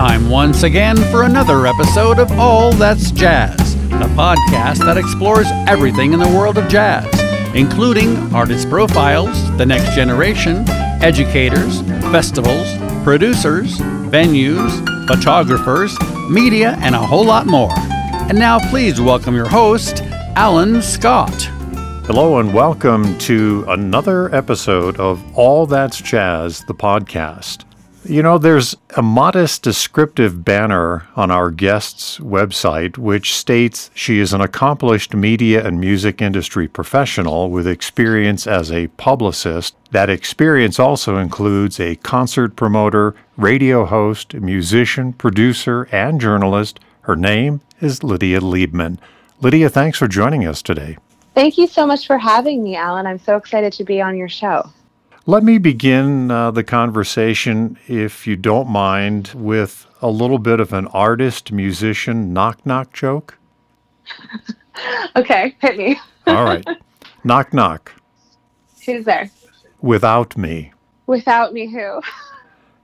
Time once again for another episode of All That's Jazz, the podcast that explores everything in the world of jazz, including artist profiles, the next generation, educators, festivals, producers, venues, photographers, media, and a whole lot more. And now, please welcome your host, Alan Scott. Hello, and welcome to another episode of All That's Jazz, the podcast. You know, there's a modest descriptive banner on our guest's website which states she is an accomplished media and music industry professional with experience as a publicist. That experience also includes a concert promoter, radio host, musician, producer, and journalist. Her name is Lydia Liebman. Lydia, thanks for joining us today. Thank you so much for having me, Alan. I'm so excited to be on your show. Let me begin uh, the conversation, if you don't mind, with a little bit of an artist musician knock knock joke. okay, hit me. All right. Knock knock. Who's there? Without me. Without me, who?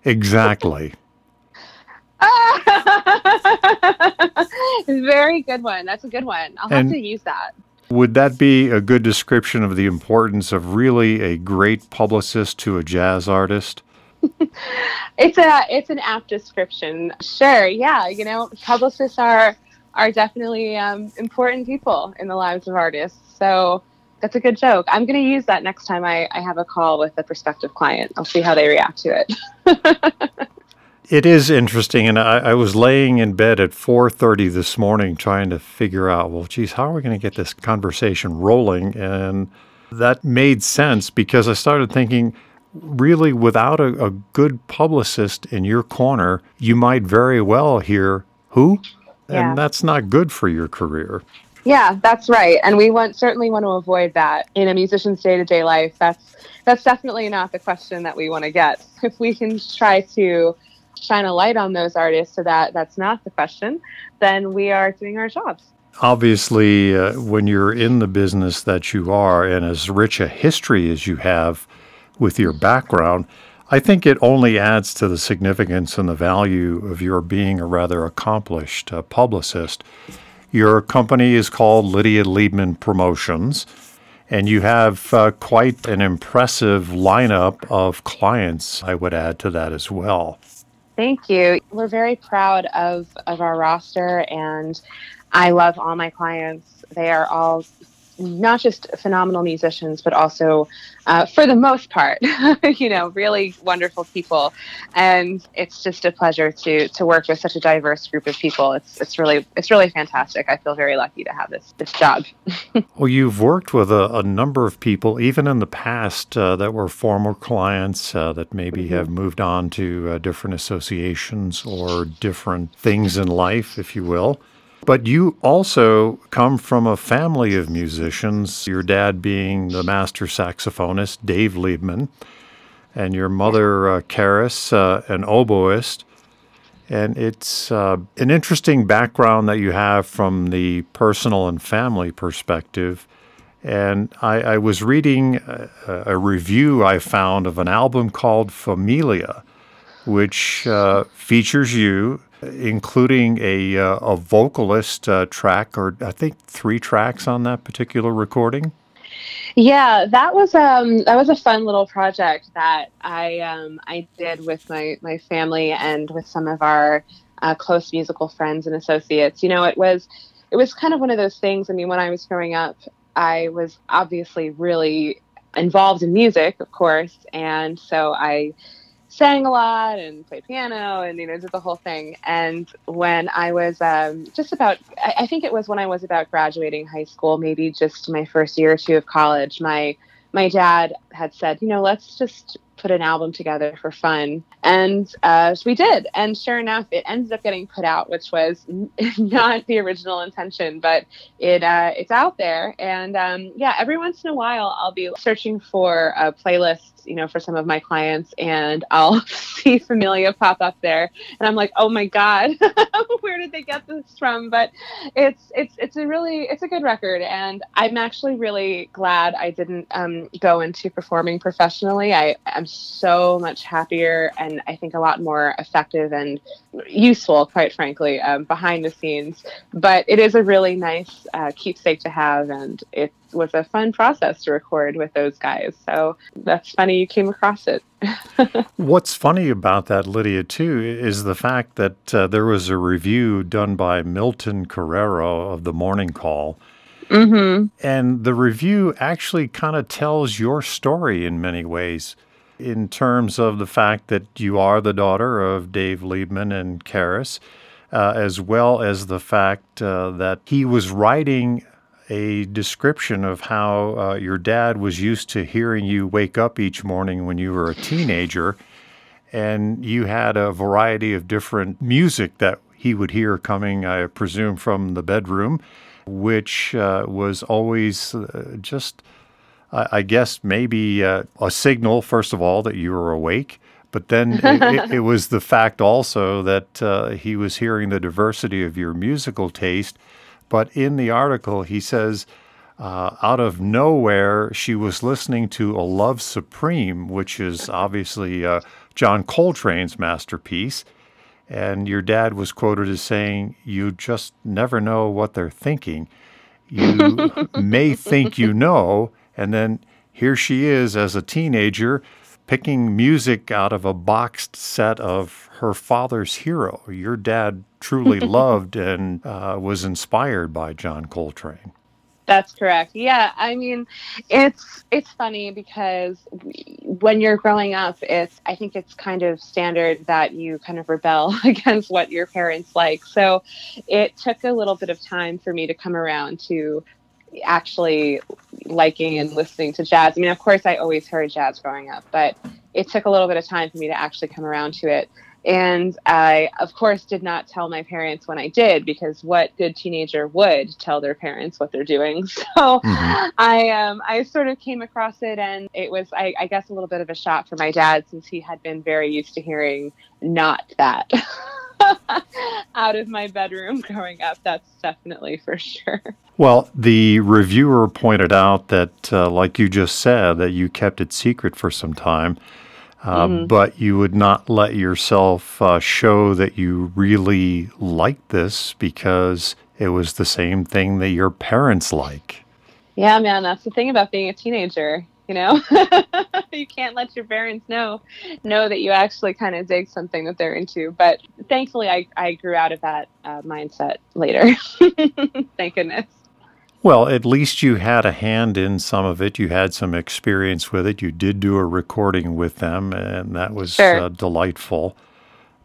Exactly. Very good one. That's a good one. I'll have And- to use that. Would that be a good description of the importance of really a great publicist to a jazz artist? It's a it's an apt description. Sure, yeah. You know, publicists are are definitely um, important people in the lives of artists. So that's a good joke. I'm going to use that next time I, I have a call with a prospective client. I'll see how they react to it. It is interesting, and I, I was laying in bed at 4:30 this morning trying to figure out, well, geez, how are we going to get this conversation rolling? And that made sense because I started thinking, really, without a, a good publicist in your corner, you might very well hear who, Yeah. and that's not good for your career. Yeah, that's right. And we want certainly want to avoid that in a musician's day-to-day life. That's that's definitely not the question that we want to get. If we can try to shine a light on those artists so that that's not the question, then we are doing our jobs. Obviously, uh, when you're in the business that you are, and as rich a history as you have with your background, I think it only adds to the significance and the value of your being a rather accomplished uh, publicist. Your company is called Lydia Liebman Promotions, and you have uh, quite an impressive lineup of clients, I would add to that as well. Thank you. We're very proud of of our roster and I love all my clients. They are all not just phenomenal musicians, but also, uh, for the most part, you know, really wonderful people. And it's just a pleasure to to work with such a diverse group of people. It's it's really it's really fantastic. I feel very lucky to have this this job. Well, you've worked with a, a number of people, even in the past, uh, that were former clients uh, that maybe have moved on to uh, different associations or different things in life, if you will. But you also come from a family of musicians, your dad being the master saxophonist, Dave Liebman, and your mother, uh, Caris, uh, an oboist. And it's uh, an interesting background that you have from the personal and family perspective. And I, I was reading a, a review I found of an album called Familia, which uh, features you, including a, uh, a vocalist uh, track, or I think three tracks on that particular recording. Yeah, that was um that was a fun little project that I um I did with my my family and with some of our uh, close musical friends and associates. You know, it was it was kind of one of those things. I mean, when I was growing up, I was obviously really involved in music, of course, and so I sang a lot and played piano and you know did the whole thing. And when i was um, just about I, I think it was when i was about graduating high school maybe just my first year or two of college my my dad had said you know let's just put an album together for fun. And uh, we did. And sure enough it ended up getting put out which was not the original intention but it uh, it's out there. And um, yeah every once in a while i'll be searching for a playlist you know, for some of my clients, and I'll see Familia pop up there, and I'm like, oh my god, where did they get this from? But it's it's it's a really it's a good record, and I'm actually really glad I didn't um, go into performing professionally. I am so much happier, and I think a lot more effective and useful, quite frankly, um, behind the scenes. But it is a really nice uh, keepsake to have, and it was a fun process to record with those guys. So that's funny you came across it. What's funny about that, Lydia, too, is the fact that uh, there was a review done by Milton Carrero of the Morning Call. Mm-hmm. And the review actually kind of tells your story in many ways in terms of the fact that you are the daughter of Dave Liebman and Caris, uh, as well as the fact uh, that he was writing a description of how uh, your dad was used to hearing you wake up each morning when you were a teenager, and you had a variety of different music that he would hear coming, I presume, from the bedroom, which uh, was always uh, just, I guess, maybe uh, a signal, first of all, that you were awake. But then it, it, was the fact also that uh, he was hearing the diversity of your musical taste but in the article, he says, uh, out of nowhere, she was listening to A Love Supreme, which is obviously uh, John Coltrane's masterpiece. And your dad was quoted as saying, You just never know what they're thinking. You may think you know. And then here she is as a teenager picking music out of a boxed set of her father's hero. Your dad truly loved and uh, was inspired by John Coltrane. That's correct. Yeah, I mean, it's it's funny because when you're growing up, it's I think it's kind of standard that you kind of rebel against what your parents like. So it took a little bit of time for me to come around to actually liking and listening to jazz. I mean, of course, I always heard jazz growing up, but it took a little bit of time for me to actually come around to it. And I, of course, did not tell my parents when I did because what good teenager would tell their parents what they're doing? So mm-hmm. I, um, I sort of came across it, and it was, I, I guess, a little bit of a shock for my dad since he had been very used to hearing not that. out of my bedroom growing up. That's definitely for sure. Well, the reviewer pointed out that, uh, like you just said, that you kept it secret for some time. Uh, mm-hmm. But you would not let yourself uh, show that you really liked this because it was the same thing that your parents like. Yeah, man, that's the thing about being a teenager. You know, you can't let your parents know know that you actually kind of dig something that they're into. But thankfully, I I grew out of that uh, mindset later. Thank goodness. Well, at least you had a hand in some of it. You had some experience with it. You did do a recording with them, and that was sure. uh, delightful.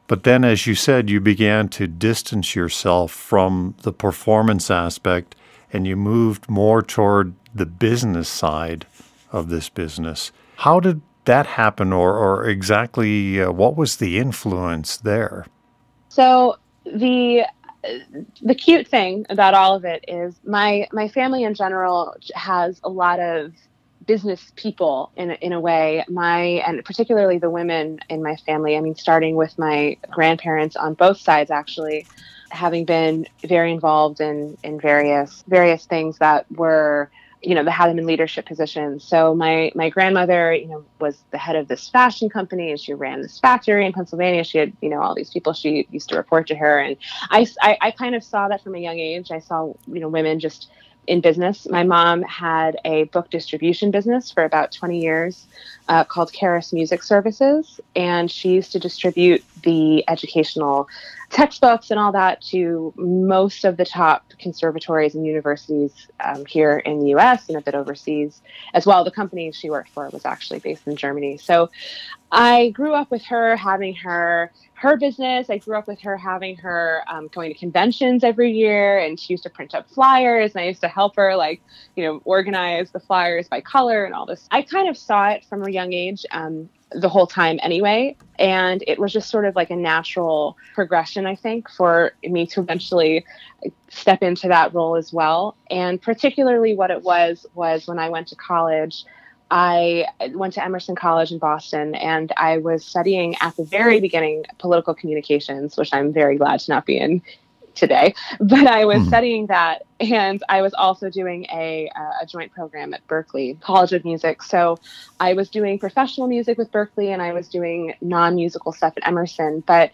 But then, as you said, you began to distance yourself from the performance aspect and you moved more toward the business side of this business. How did that happen, or, or exactly uh, what was the influence there? So, the the cute thing about all of it is my my family in general has a lot of business people in in a way. My and particularly the women in my family i mean starting with my grandparents on both sides actually having been very involved in in various various things that were you know, that had them in leadership positions. So my my grandmother, you know, was the head of this fashion company, and she ran this factory in Pennsylvania. She had, you know, all these people she used to report to her, and I, I, I kind of saw that from a young age. I saw, you know, women just in business. My mom had a book distribution business for about 20 years uh, called Caris Music Services, and she used to distribute the educational textbooks and all that to most of the top conservatories and universities um, here in the US and a bit overseas as well. The company she worked for was actually based in Germany. So I grew up with her having her her business. I grew up with her having her um, going to conventions every year, and she used to print up flyers. And I used to help her, like, you know, organize the flyers by color and all this. I kind of saw it from a young age. Um, the whole time anyway. And it was just sort of like a natural progression, I think, for me to eventually step into that role as well. And particularly what it was was when I went to college. I went to Emerson College in Boston and I was studying at the very beginning political communications, which I'm very glad to not be in today. But I was mm. studying that and I was also doing a, a joint program at Berklee College of Music. So I was doing professional music with Berklee, and I was doing non musical stuff at Emerson. But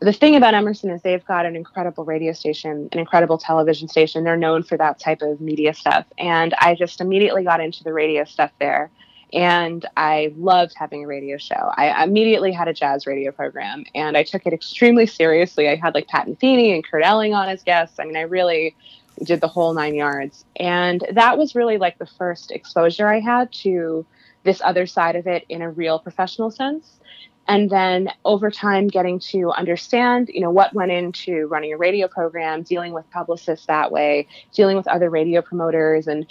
the thing about Emerson is they've got an incredible radio station, an incredible television station. They're known for that type of media stuff. And I just immediately got into the radio stuff there. And I loved having a radio show. I immediately had a jazz radio program and I took it extremely seriously. I had like Pat Metheny and Kurt Elling on as guests. I mean, I really did the whole nine yards. And that was really like the first exposure I had to this other side of it in a real professional sense and then over time getting to understand you know what went into running a radio program dealing with publicists that way dealing with other radio promoters and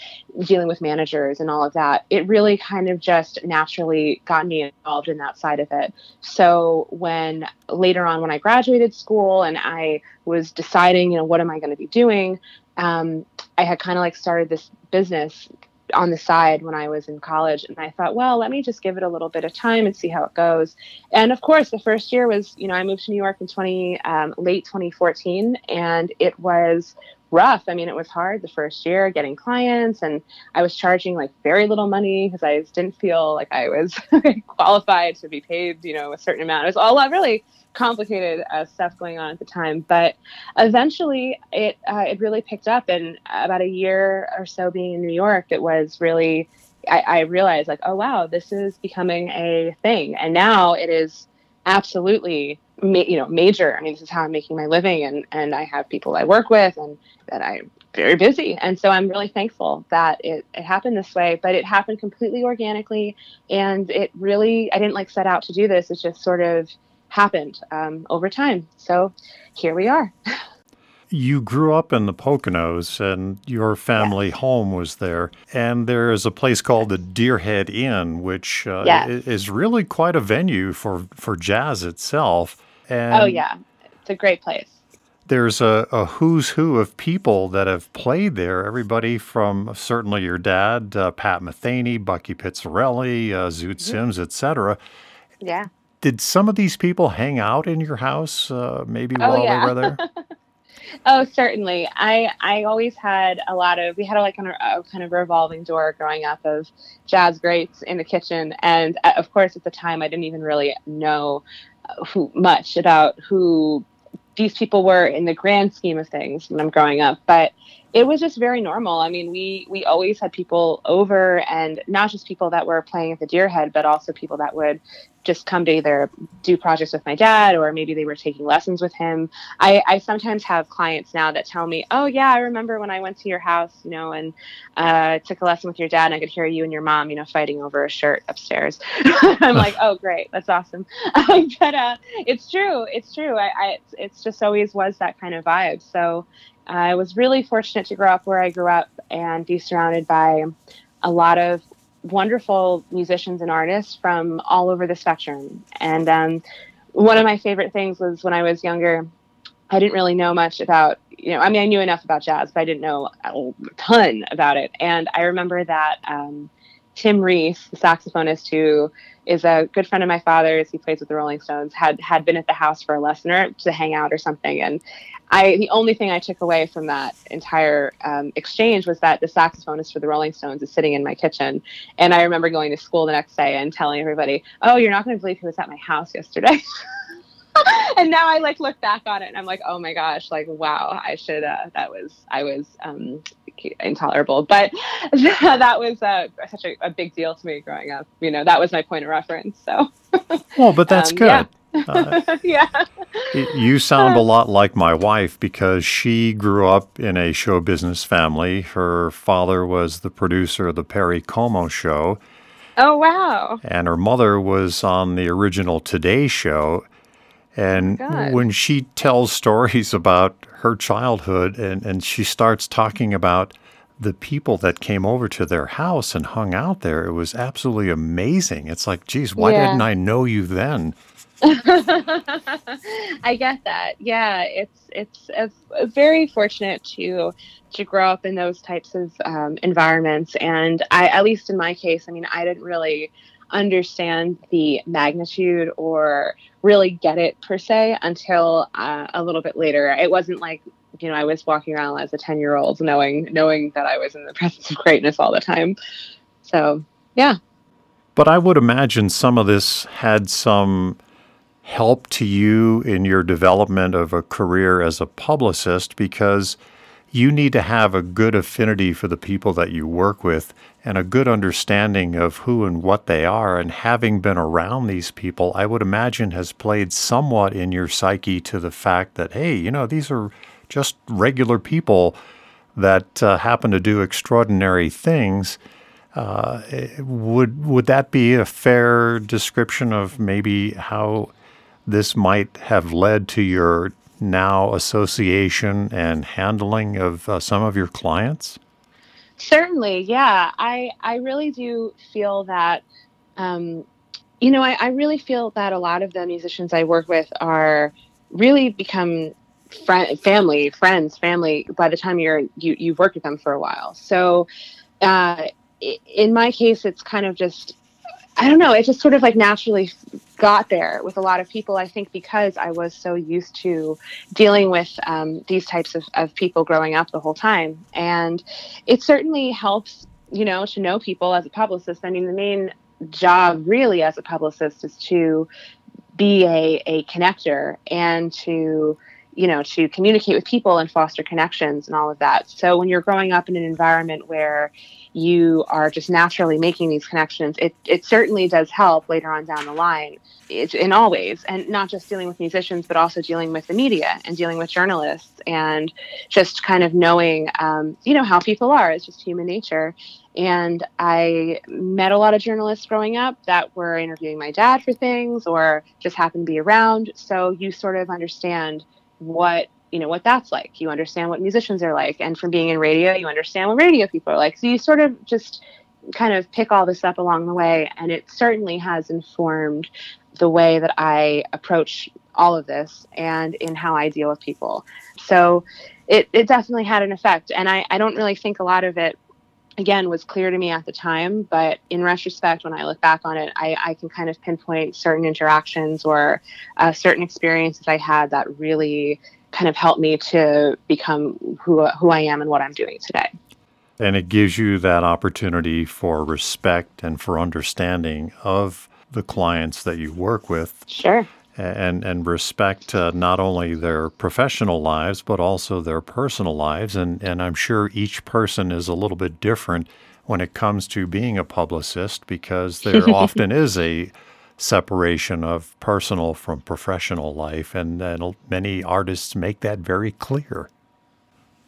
dealing with managers and all of that it really kind of just naturally got me involved in that side of it. So when later on when i graduated school and i was deciding you know what am i going to be doing um, i had kind of like started this business on the side when I was in college. And I thought, well, let me just give it a little bit of time and see how it goes. And of course, the first year was, you know, I moved to New York in 20, um, late 2014, and it was rough. I mean, it was hard the first year getting clients, and I was charging like very little money because I didn't feel like I was qualified to be paid, you know, a certain amount. It was all really complicated uh, stuff going on at the time. But eventually, it uh, it really picked up, and about a year or so being in New York, it was really I, I realized like, oh wow, this is becoming a thing, and now it is absolutely ma- you know major. I mean, this is how I'm making my living, and and I have people I work with, and that I'm very busy. And so I'm really thankful that it, it happened this way, but it happened completely organically. And it really, I didn't like set out to do this. It's just sort of happened um, over time. So here we are. you grew up in the Poconos and your family yes. home was there. And there is a place called the Deerhead Inn, which uh, yes. is really quite a venue for, for jazz itself. And oh, yeah. It's a great place. There's a, a who's who of people that have played there. Everybody from certainly your dad, uh, Pat Metheny, Bucky Pizzarelli, uh, Zoot mm-hmm. Sims, etc. Yeah did some of these people hang out in your house uh, maybe oh, while yeah. they were there? oh, certainly. I I always had a lot of we had a, like a, a, kind of revolving door growing up of jazz greats in the kitchen, and uh, of course at the time I didn't even really know who, much about who these people were in the grand scheme of things when I'm growing up, but it was just very normal. I mean, we we always had people over, and not just people that were playing at the Deerhead, but also people that would just come to either do projects with my dad or maybe they were taking lessons with him. I, I sometimes have clients now that tell me, "Oh yeah, I remember when I went to your house, you know, and uh, took a lesson with your dad, and I could hear you and your mom, you know, fighting over a shirt upstairs." I'm like, "Oh great, that's awesome." but uh, it's true, it's true. I, I it's, it's just always was that kind of vibe. So I was really fortunate to grow up where I grew up and be surrounded by a lot of wonderful musicians and artists from all over the spectrum. And um, one of my favorite things was when I was younger, I didn't really know much about, you know, I mean, I knew enough about jazz, but I didn't know a ton about it. And I remember that um, Tim Ries, the saxophonist who is a good friend of my father's, he plays with the Rolling Stones, had had been at the house for a lesson to hang out or something. And I the only thing I took away from that entire um, exchange was that the saxophonist for the Rolling Stones is sitting in my kitchen, and I remember going to school the next day and telling everybody, "Oh, you're not going to believe who was at my house yesterday." and now I like look back on it and I'm like, oh my gosh, like wow, I should. Uh, that was I was um, intolerable, but that was uh, such a, a, big deal to me growing up. You know, that was my point of reference. So. well, but that's um, good. Yeah. Uh, yeah. you sound a lot like my wife because she grew up in a show business family. Her father was the producer of the Perry Como show. Oh, wow. And her mother was on the original Today show. And oh when she tells stories about her childhood and, and she starts talking about the people that came over to their house and hung out there, it was absolutely amazing. It's like, geez, why yeah. didn't I know you then? I get that. Yeah, it's it's, it's very fortunate to to grow up in those types of um, environments, and I, at least in my case, I mean, I didn't really understand the magnitude or really get it per se until uh, a little bit later. It wasn't like you know I was walking around as a ten year old knowing knowing that I was in the presence of greatness all the time. So yeah. But I would imagine some of this had some help to you in your development of a career as a publicist because you need to have a good affinity for the people that you work with and a good understanding of who and what they are. And having been around these people, I would imagine has played somewhat in your psyche to the fact that, hey, you know, these are just regular people that uh, happen to do extraordinary things. Uh, would would that be a fair description of maybe how this might have led to your now association and handling of uh, some of your clients? Certainly, yeah. I I really do feel that. Um, you know, I, I really feel that a lot of the musicians I work with are really become friend, family, friends, family by the time you're you you've worked with them for a while. So, uh, in my case, it's kind of just I don't know. It just sort of like naturally got there with a lot of people. I think because I was so used to dealing with um, these types of, of people growing up the whole time. And it certainly helps, you know, to know people as a publicist. I mean, the main job really as a publicist is to be a, a connector and to you know to communicate with people and foster connections and all of that so when you're growing up in an environment where you are just naturally making these connections, it, it certainly does help later on down the line it's in all ways. And not just dealing with musicians, but also dealing with the media and dealing with journalists and just kind of knowing, um, you know, how people are. It's just human nature. And I met a lot of journalists growing up that were interviewing my dad for things or just happened to be around. So you sort of understand what you know what that's like. You understand what musicians are like. And from being in radio you understand what radio people are like. So you sort of just kind of pick all this up along the way. And it certainly has informed the way that i approach all of this and in how i deal with people. So it, it definitely had an effect. And I, I don't really think a lot of it again was clear to me at the time but in retrospect when i look back on it i, I can kind of pinpoint certain interactions or uh, certain experiences i had that really kind of helped me to become who, who I am and what I'm doing today. And it gives you that opportunity for respect and for understanding of the clients that you work with. Sure. And, and respect uh, not only their professional lives, but also their personal lives. And, and I'm sure each person is a little bit different when it comes to being a publicist because there often is a separation of personal from professional life, and, and many artists make that very clear.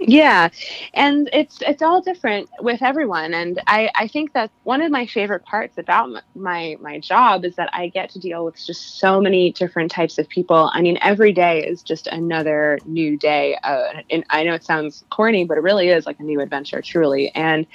Yeah, and it's it's all different with everyone, and I I think that one of my favorite parts about my my job is that I get to deal with just so many different types of people. I mean, every day is just another new day. Uh, and I know it sounds corny, but it really is like a new adventure, truly. And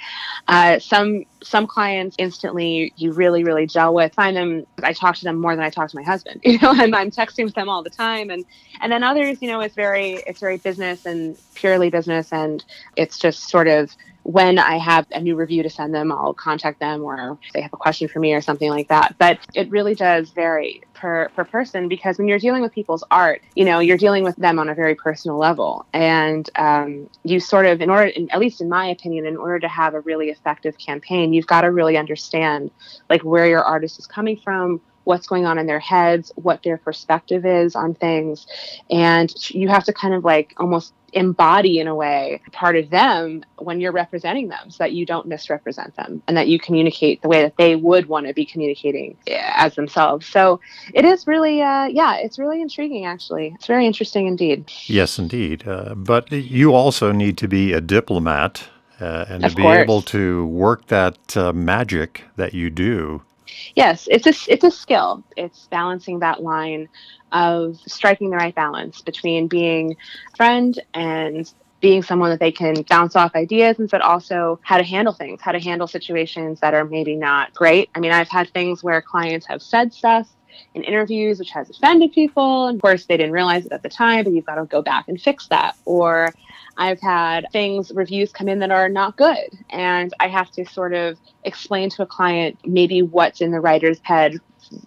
uh, some some clients instantly you really really gel with find them i talk to them more than i talk to my husband you know i'm, I'm texting with them all the time and and then others you know it's very it's very business and purely business and it's just sort of when I have a new review to send them, I'll contact them or they have a question for me or something like that. But it really does vary per, per person because when you're dealing with people's art, you know, you're dealing with them on a very personal level. And um, you sort of, in order, in, at least in my opinion, in order to have a really effective campaign, you've got to really understand like where your artist is coming from, what's going on in their heads, what their perspective is on things. And you have to kind of like almost embody in a way part of them when you're representing them so that you don't misrepresent them and that you communicate the way that they would want to be communicating eh, as themselves. So it is really uh, yeah it's really intriguing actually. It's very interesting indeed. Yes indeed. Uh, but you also need to be a diplomat uh, and of to be course. able to work that uh, magic that you do yes it's a it's a skill. It's balancing that line of striking the right balance between being a friend and being someone that they can bounce off ideas and but also how to handle things how to handle situations that are maybe not great. I mean i've had things where clients have said stuff in interviews which has offended people. And of course, they didn't realize it at the time, but you've got to go back and fix that. Or I've had things, reviews come in that are not good. And I have to sort of explain to a client maybe what's in the writer's head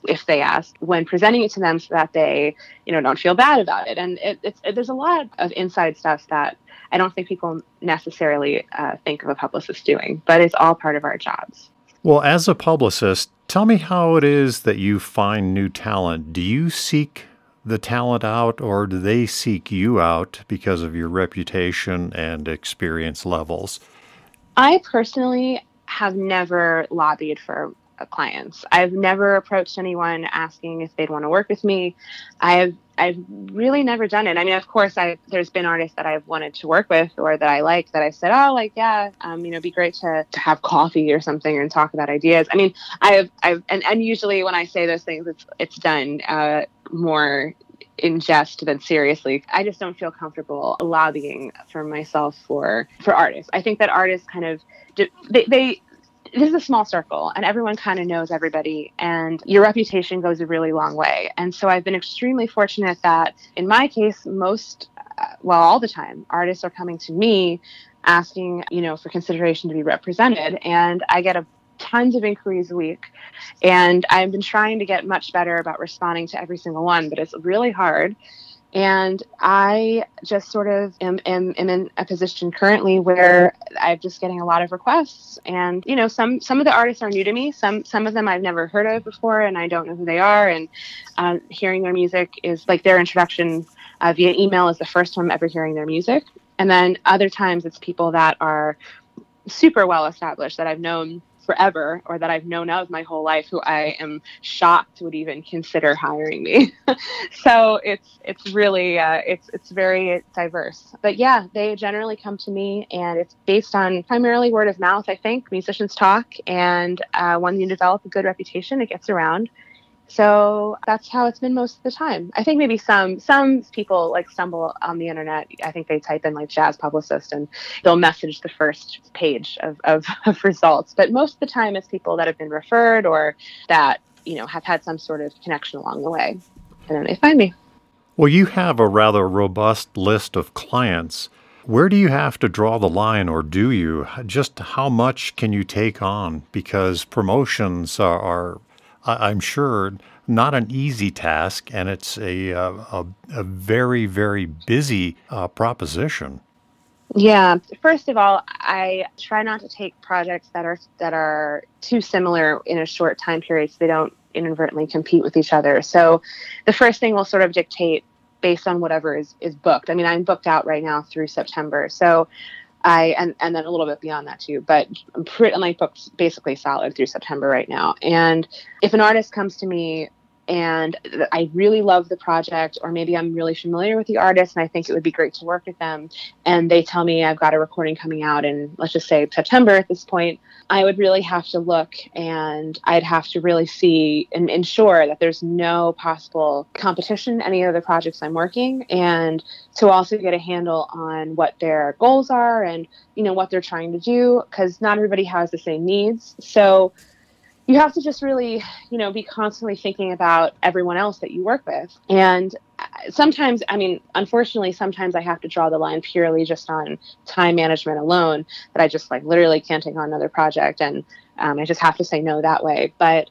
if they ask when presenting it to them so that they you know don't feel bad about it and it, it's it, there's a lot of inside stuff that i don't think people necessarily uh, think of a publicist doing but it's all part of our jobs well as a publicist tell me how it is that you find new talent do you seek the talent out or do they seek you out because of your reputation and experience levels? I personally have never lobbied for clients. I've never approached anyone asking if they'd want to work with me. I've I've really never done it. I mean, of course, I there's been artists that I've wanted to work with or that I like that I said, oh, like yeah, um, you know, be great to, to have coffee or something and talk about ideas. I mean, I've I've and, and usually when I say those things, it's it's done uh, more in jest than seriously. I just don't feel comfortable lobbying for myself for for artists. I think that artists kind of they, they this is a small circle and everyone kind of knows everybody and your reputation goes a really long way. And so i've been extremely fortunate that in my case most uh, well all the time artists are coming to me asking you know for consideration to be represented and i get a tons of inquiries a week and i've been trying to get much better about responding to every single one but it's really hard and I just sort of am, am, am, in a position currently where I'm just getting a lot of requests. And, you know, some, some of the artists are new to me. Some, some of them I've never heard of before and I don't know who they are. And uh, hearing their music is like their introduction uh, via email is the first time I'm ever hearing their music. And then other times it's people that are super well established that I've known forever or that I've known of my whole life who I am shocked would even consider hiring me. so it's it's really uh, it's it's very diverse. But yeah, they generally come to me and it's based on primarily word of mouth. I think musicians talk, and uh, when you develop a good reputation, it gets around. So that's how it's been most of the time. I think maybe some some people like stumble on the internet. I think they type in like jazz publicist and they'll message the first page of, of, of results. But most of the time it's people that have been referred or that, you know, have had some sort of connection along the way. And then they find me. Well, you have a rather robust list of clients. Where do you have to draw the line, or do you? Just how much can you take on? Because promotions are, are I'm sure, not an easy task, and it's a, uh, a, a very, very busy uh, proposition. Yeah. First of all, I try not to take projects that are that are too similar in a short time period, so they don't inadvertently compete with each other. So, the first thing will sort of dictate based on whatever is is booked. I mean, I'm booked out right now through September, so I and and then a little bit beyond that too. But I'm pretty like booked basically solid through September right now. And if an artist comes to me and I really love the project, or maybe I'm really familiar with the artist and I think it would be great to work with them, and they tell me I've got a recording coming out in let's just say September at this point, I would really have to look and I'd have to really see and ensure that there's no possible competition any of the projects I'm working and to also get a handle on what their goals are and you know what they're trying to do because not everybody has the same needs. So you have to just really, you know, be constantly thinking about everyone else that you work with. And uh, sometimes, I mean, unfortunately, sometimes I have to draw the line purely just on time management alone, that I just like literally can't take on another project. And um, I just have to say no that way. But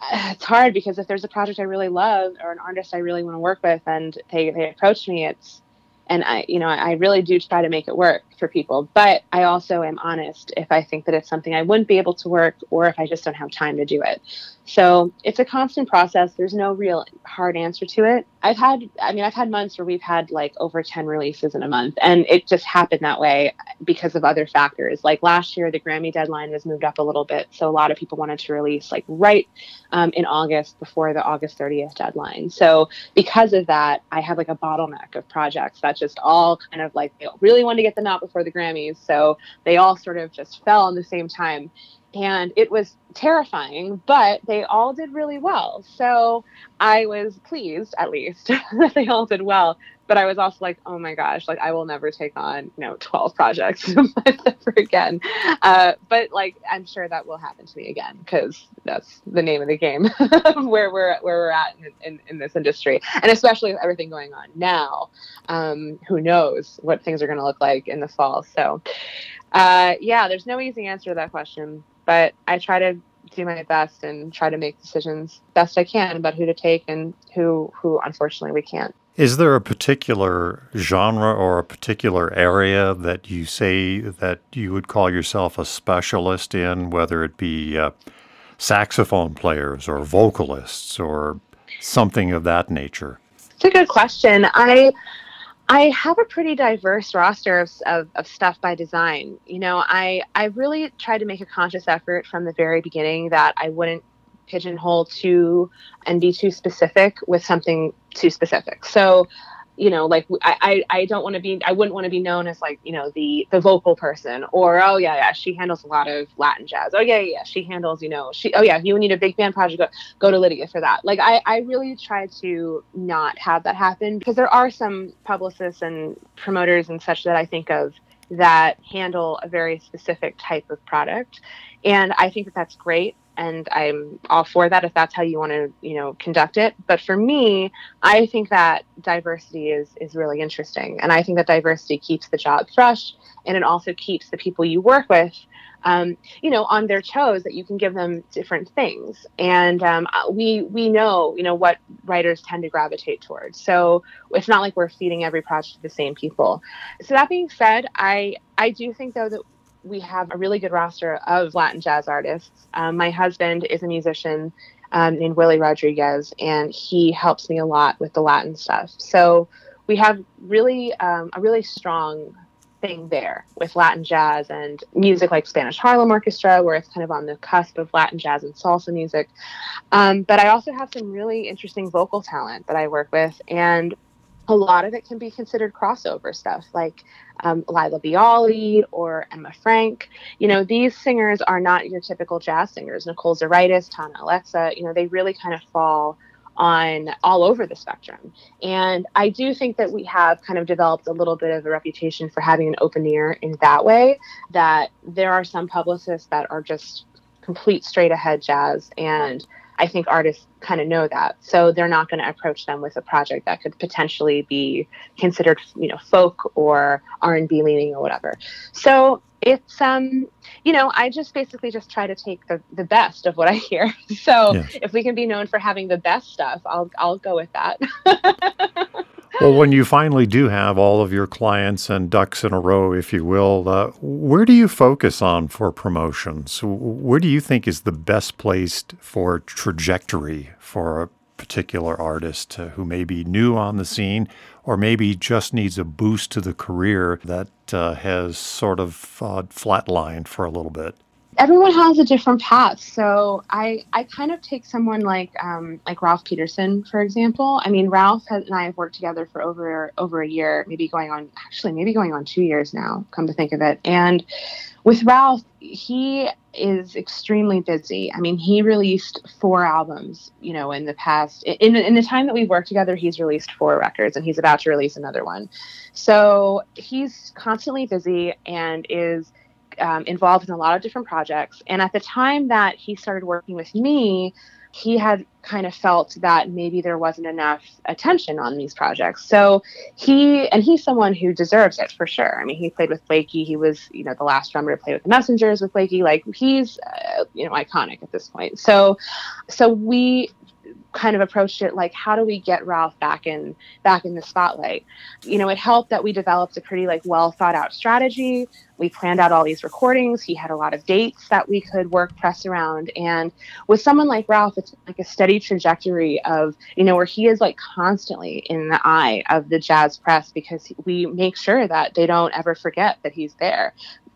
uh, it's hard because if there's a project I really love or an artist I really want to work with and they, they approach me, it's, and I, you know, I really do try to make it work for people. But I also am honest if I think that it's something I wouldn't be able to work or if I just don't have time to do it. So it's a constant process. There's no real hard answer to it. I've had, I mean, I've had months where we've had like over 10 releases in a month, and it just happened that way because of other factors. Like last year, the Grammy deadline was moved up a little bit. So a lot of people wanted to release like right um, in August before the August 30th deadline. So because of that, I had like a bottleneck of projects that just all kind of like they really wanted to get them out before the Grammys. So they all sort of just fell on the same time and it was terrifying, but they all did really well. So I was pleased, at least, that they all did well. but I was also like, oh my gosh, like I will never take on, you know, 12 projects ever again. Uh, but like, I'm sure that will happen to me again because that's the name of the game where we're where we're at in, in, in, this industry, and especially with everything going on now. Um, who knows what things are going to look like in the fall? So, uh, yeah, there's no easy answer to that question, but I try to do my best and try to make decisions best I can about who to take and who who unfortunately we can't. Is there a particular genre or a particular area that you say that you would call yourself a specialist in, whether it be uh, saxophone players or vocalists or something of that nature? It's a good question. I I have a pretty diverse roster of, of, of, stuff by design. You know, I, I really tried to make a conscious effort from the very beginning that I wouldn't pigeonhole too and be too specific with something too specific. So you know like i i, I don't want to be i wouldn't want to be known as like you know the the vocal person or oh yeah yeah she handles a lot of latin jazz. Oh yeah yeah she handles you know she oh yeah you need a big band project go, go to lydia for that. Like i i really try to not have that happen because there are some publicists and promoters and such that i think of that handle a very specific type of product. And i think that that's great and I'm all for that if that's how you want to, you know, conduct it. But for me, I think that diversity is is really interesting, and I think that diversity keeps the job fresh, and it also keeps the people you work with, um, you know, on their toes. That you can give them different things, and um, uh, we we know, you know, what writers tend to gravitate towards. So it's not like we're feeding every project to the same people. So that being said, I I do think though that we have a really good roster of Latin jazz artists. Um, my husband is a musician um, named Willie Rodriguez, and he helps me a lot with the Latin stuff. So we have really um, a really strong thing there with Latin jazz and music like Spanish Harlem Orchestra, where it's kind of on the cusp of Latin jazz and salsa music. Um, but I also have some really interesting vocal talent that I work with, and a lot of it can be considered crossover stuff like um, Laila Biali or Emma Frank. You know, these singers are not your typical jazz singers. Nicole Zuraitis, Tana Alexa, you know, they really kind of fall on all over the spectrum. And I do think that we have kind of developed a little bit of a reputation for having an open ear in that way, that there are some publicists that are just complete straight ahead jazz and I think artists kind of know that. So they're not going to approach them with a project that could potentially be considered, you know, folk or R&B leaning or whatever. So it's um you know i just basically just try to take the, the best of what i hear so yes. if we can be known for having the best stuff i'll i'll go with that well, when you finally do have all of your clients and ducks in a row, if you will, uh, where do you focus on for promotions? Where do you think is the best place for trajectory for a particular artist who may be new on the scene or maybe just needs a boost to the career that uh, has sort of uh, flatlined for a little bit? Everyone has a different path. So I I kind of take someone like um, like Ralph Peterson for example. I mean Ralph has, and I have worked together for over over a year, maybe going on actually maybe going on two years now. Come to think of it, and with Ralph, he is extremely busy. I mean, he released four albums, you know, in the past. In in the time that we've worked together, he's released four records, and he's about to release another one. So he's constantly busy and is um, involved in a lot of different projects. And at the time that he started working with me, he had kind of felt that maybe there wasn't enough attention on these projects. So he, and he's someone who deserves it for sure. I mean, he played with Blakey. He was, you know, the last drummer to play with the Messengers with Blakey. Like he's, uh, you know, iconic at this point. So, so we kind of approached it like how do we get Ralph back in back in the spotlight? You know it helped that we developed a pretty like well thought out strategy. We planned out all these recordings. He had a lot of dates that we could work press around. And with someone like Ralph it's like a steady trajectory of you know where he is like constantly in the eye of the jazz press because we make sure that they don't ever forget that he's there.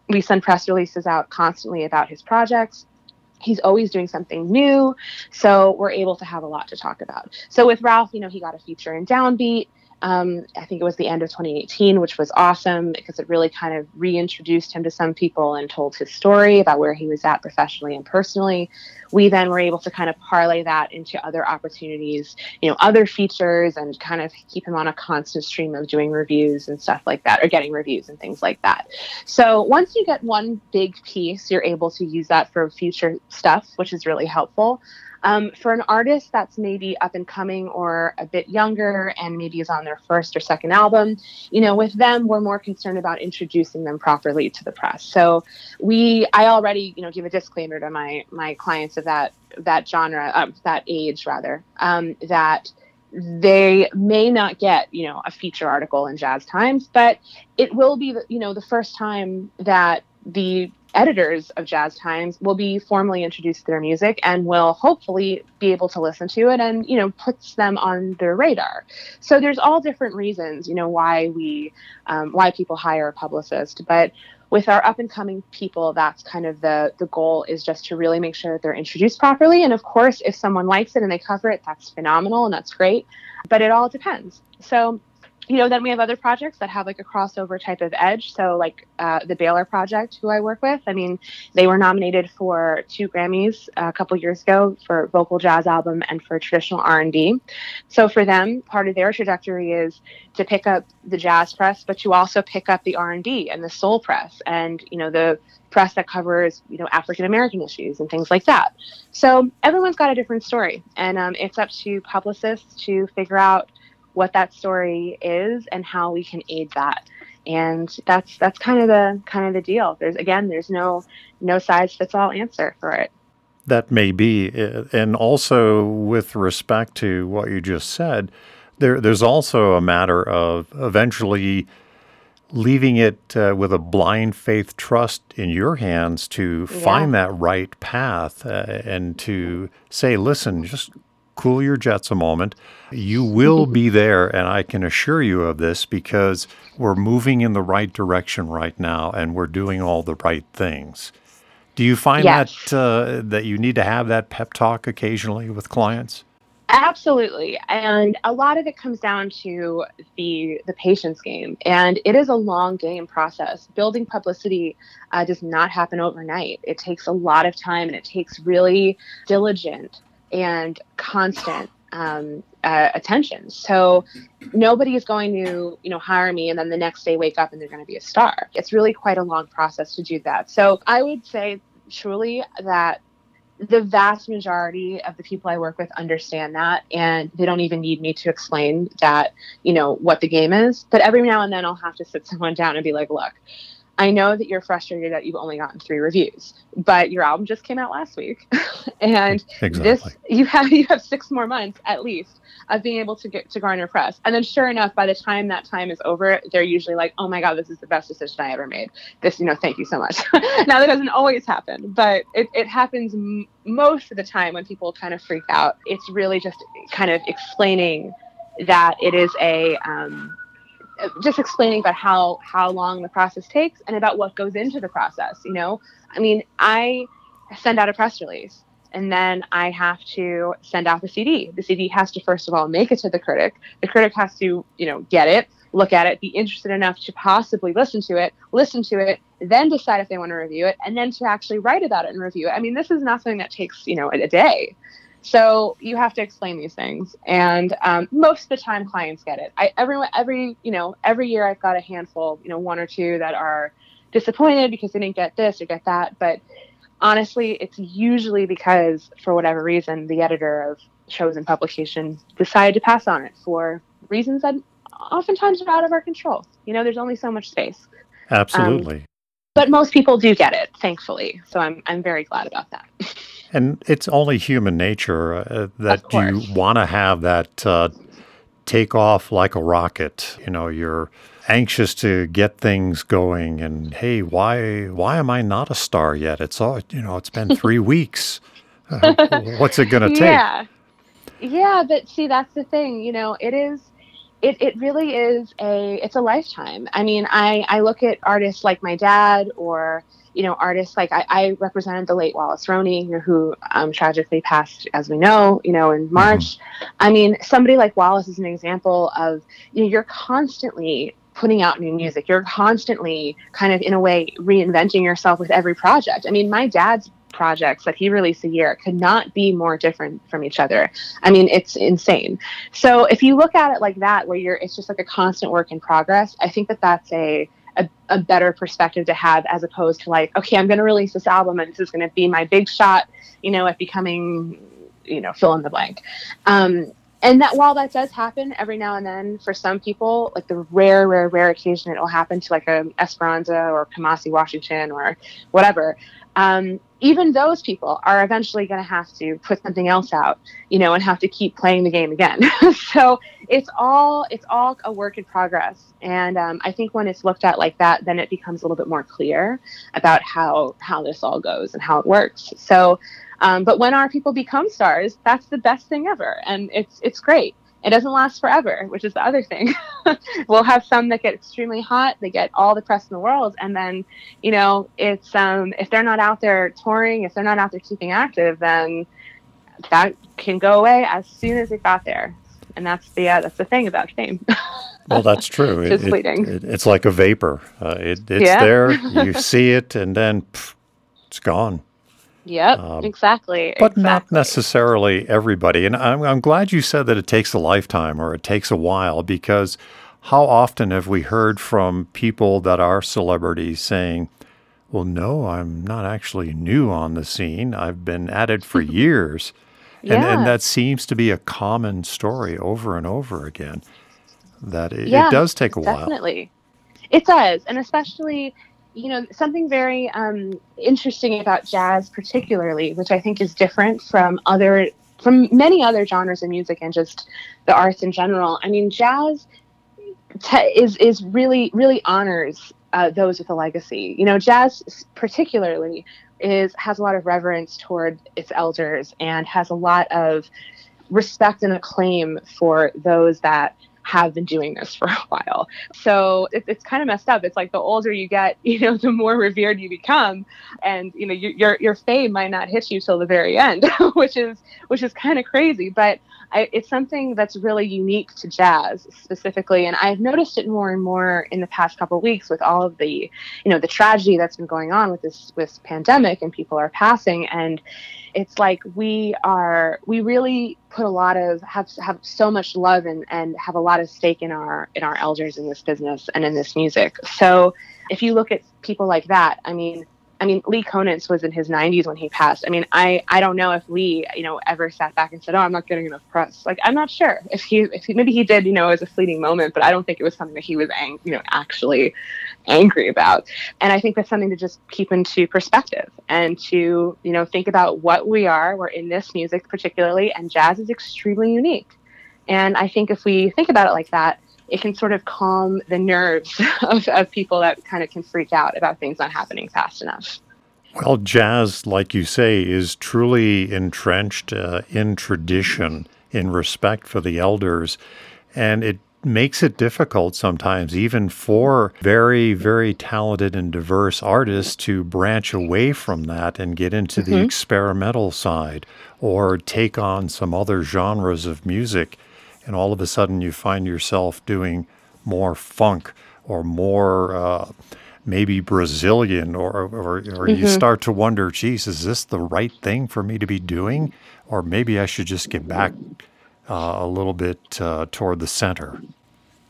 We send press releases out constantly about his projects he's always doing something new so we're able to have a lot to talk about. So with ralph you know he got a feature in downbeat Um, I think it was the end of 2018, which was awesome because it really kind of reintroduced him to some people and told his story about where he was at professionally and personally. We then were able to kind of parlay that into other opportunities, you know, other features, and kind of keep him on a constant stream of doing reviews and stuff like that, or getting reviews and things like that. So once you get one big piece, you're able to use that for future stuff, which is really helpful. Um, for an artist that's maybe up and coming or a bit younger and maybe is on their first or second album, you know, with them, we're more concerned about introducing them properly to the press. So we, I already, you know, give a disclaimer to my my clients of that that genre, um, that age rather, um, that they may not get you know a feature article in jazz times but it will be the, you know the first time that the editors of Jazz Times will be formally introduced to their music and will hopefully be able to listen to it and you know puts them on their radar. So there's all different reasons you know why we um, why people hire a publicist, but with our up and coming people that's kind of the the goal is just to really make sure that they're introduced properly. And of course if someone likes it and they cover it that's phenomenal and that's great. But it all depends. So you know, then we have other projects that have like a crossover type of edge. So like uh, the Baylor Project, who I work with, I mean, they were nominated for two Grammys a couple years ago for vocal jazz album and for traditional R&B. So for them, part of their trajectory is to pick up the jazz press, but to also pick up the R&B and the soul press, and you know the press that covers you know African American issues and things like that. So everyone's got a different story, and um, it's up to publicists to figure out what that story is and how we can aid that. And that's that's kind of the kind of the deal. There's again there's no no size fits all answer for it. That may be. And also with respect to what you just said there there's also a matter of eventually leaving it uh, with a blind faith trust in your hands to yeah. find that right path uh, and to say listen just cool your jets a moment. You will be there, and I can assure you of this because we're moving in the right direction right now and we're doing all the right things. Do you find yes. that uh, that you need to have that pep talk occasionally with clients? Absolutely, and a lot of it comes down to the the patience game, and it is a long game process. Building publicity uh, does not happen overnight. It takes a lot of time, and it takes really diligent and constant um, uh, attention. So nobody is going to, you know, hire me and then the next day wake up and they're going to be a star. It's really quite a long process to do that. So I would say truly that the vast majority of the people I work with understand that and they don't even need me to explain that, you know, what the game is. But every now and then I'll have to sit someone down and be like, look, I know that you're frustrated that you've only gotten three reviews, but your album just came out last week, and exactly. this you have you have six more months at least of being able to get to garner press. And then, sure enough, by the time that time is over, they're usually like, "Oh my god, this is the best decision I ever made." This, you know, thank you so much. now that doesn't always happen, but it, it happens m- most of the time when people kind of freak out. It's really just kind of explaining that it is a um, just explaining about how how long the process takes and about what goes into the process you know? I mean i send out a press release and then i have to send out the cd the cd has to first of all make it to the critic. The critic has to you know get it look at it be interested enough to possibly listen to it listen to it then decide if they want to review it and then to actually write about it and review it. I mean this is not something that takes you know a, a day so you have to explain these things, and um, most of the time clients get it. I every every you know every year I've got a handful, you know, one or two that are disappointed because they didn't get this or get that. But honestly, it's usually because for whatever reason the editor of chosen publication decided to pass on it for reasons that oftentimes are out of our control. You know, there's only so much space. Absolutely. Um, but most people do get it, thankfully. So I'm I'm very glad about that. And it's only human nature uh, that you want to have that uh, take off like a rocket. You know, you're anxious to get things going, and hey, why why am I not a star yet? It's all you know. It's been three weeks. Uh, what's it going to take? Yeah, yeah, but see, that's the thing. You know, it is it, it really is a it's a lifetime. I mean, I, I look at artists like my dad or you know artists like I, I represented the late Wallace Roney, who um, tragically passed, as we know, you know, in mm-hmm. March. Mm-hmm. I mean, somebody like Wallace is an example of you know you're constantly putting out new music. You're constantly kind of in a way reinventing yourself with every project. I mean, my dad's projects that he released a year could not be more different from each other. I mean, it's insane. So if you look at it like that, where you're, it's just like a constant work in progress. I think that that's a a, a better perspective to have as opposed to like, okay, I'm going to release this album and this is going to be my big shot, you know, at becoming, you know, fill in the blank. Um, and that while that does happen every now and then for some people, like the rare, rare, rare occasion it will happen to like a Esperanza or Kamasi Washington or whatever um, even those people are eventually going to have to put something else out, you know, and have to keep playing the game again. so it's all it's all a work in progress, and um, I think when it's looked at like that, then it becomes a little bit more clear about how how this all goes and how it works. So, um, but when our people become stars, that's the best thing ever, and it's it's great it doesn't last forever, which is the other thing. we'll have some that get extremely hot, they get all the press in the world, and then, you know, it's um, if they're not out there touring, if they're not out there keeping active, then that can go away as soon as it got there, and that's the uh, that's the thing about fame. well, that's true. it's it, fleeting. It, it's like a vapor. Uh, it, it's yeah. there, you see it, and then pff, it's gone. Yep, um, exactly. But exactly. not necessarily everybody. And I'm, I'm glad you said that it takes a lifetime or it takes a while because how often have we heard from people that are celebrities saying, well, no, I'm not actually new on the scene. I've been at it for years. yeah. and, and that seems to be a common story over and over again. That it, yeah, it does take a while. Definitely. It does. And especially you know, something very um, interesting about jazz, particularly, which I think is different from other from many other genres of music and just the arts in general. I mean, jazz te- is is really really honors uh, those with a legacy. You know, jazz particularly is has a lot of reverence toward its elders and has a lot of respect and acclaim for those that have been doing this for a while. So it, it's kind of messed up. It's like the older you get, you know, the more revered you become, and you know, you, your your fame might not hit you till the very end, which is which is kind of crazy. But I, it's something that's really unique to jazz specifically, and I've noticed it more and more in the past couple weeks with all of the, you know, the tragedy that's been going on with this with pandemic and people are passing, and it's like we are we really put a lot of have have so much love and and have a lot of stake in our in our elders in this business and in this music. So if you look at people like that, I mean I mean, Lee Konitz was in his 90s when he passed. I mean, I, I don't know if Lee, you know, ever sat back and said, "Oh, I'm not getting enough press." Like, I'm not sure if he, if he, maybe he did, you know, as a fleeting moment, but I don't think it was something that he was, ang- you know, actually angry about. And I think that's something to just keep into perspective and to, you know, think about what we are. We're in this music particularly, and jazz is extremely unique. And I think if we think about it like that, it can sort of calm the nerves of, of people that kind of can freak out about things not happening fast enough. Well, jazz, like you say, is truly entrenched uh, in tradition, in respect for the elders. And it makes it difficult sometimes, even for very, very talented and diverse artists, to branch away from that and get into mm-hmm. the experimental side or take on some other genres of music and all of a sudden you find yourself doing more funk or more uh, maybe Brazilian, or or, or mm-hmm. you start to wonder, geez, is this the right thing for me to be doing, or maybe I should just get back uh, a little bit uh, toward the center.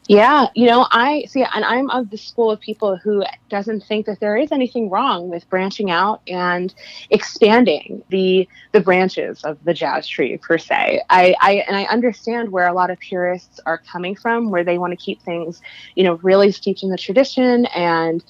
Yeah, you know, I see, and I'm of the school of people who doesn't think that there is anything wrong with branching out and expanding the the branches of the jazz tree per se. I, I and I understand where a lot of purists are coming from, where they want to keep things, you know, really steeped in the tradition and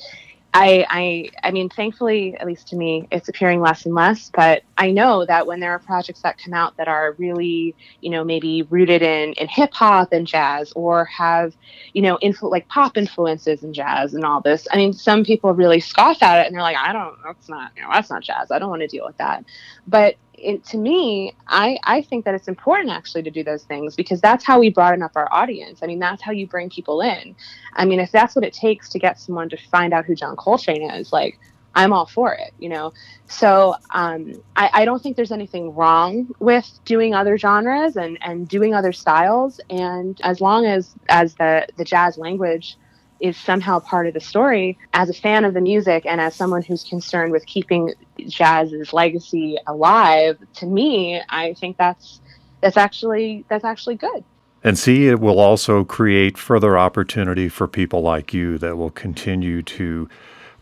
I, I, I mean, thankfully, at least to me, it's appearing less and less. But I know that when there are projects that come out that are really, you know, maybe rooted in, in hip hop and jazz, or have, you know, influ- like pop influences in jazz and all this. I mean, some people really scoff at it and they're like, I don't, that's not, you know, that's not jazz. I don't want to deal with that. But it, to me, I, I think that it's important actually to do those things because that's how we broaden up our audience. I mean, that's how you bring people in. I mean, if that's what it takes to get someone to find out who John Coltrane is, like, I'm all for it, you know. So um, I, I don't think there's anything wrong with doing other genres and, and doing other styles. And as long as as the the jazz language is somehow part of the story, as a fan of the music and as someone who's concerned with keeping jazz's legacy alive, to me, I think that's that's actually that's actually good. And see, it will also create further opportunity for people like you that will continue to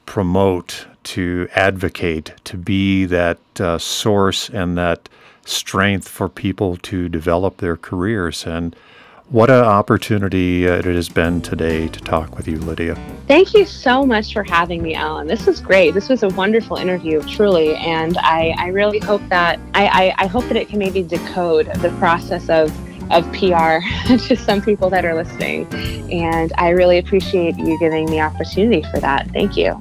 promote, to advocate, to be that uh, source and that strength for people to develop their careers. And what an opportunity it has been today to talk with you, Lydia. Thank you so much for having me, Alan. This was great. This was a wonderful interview, truly. And I, I really hope that I, I, I hope that it can maybe decode the process of of PR to some people that are listening. And I really appreciate you giving me the opportunity for that. Thank you.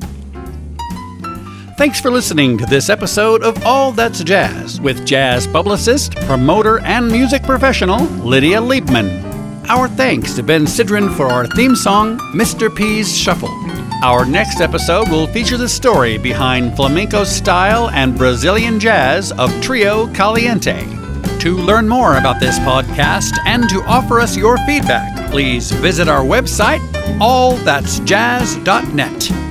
Thanks for listening to this episode of All That's Jazz with jazz publicist, promoter, and music professional Lydia Liebman. Our thanks to Ben Sidran for our theme song, Mr. P's Shuffle. Our next episode will feature the story behind flamenco style and Brazilian jazz of Trio Caliente. To learn more about this podcast and to offer us your feedback, please visit our website, allthat'sjazz.net.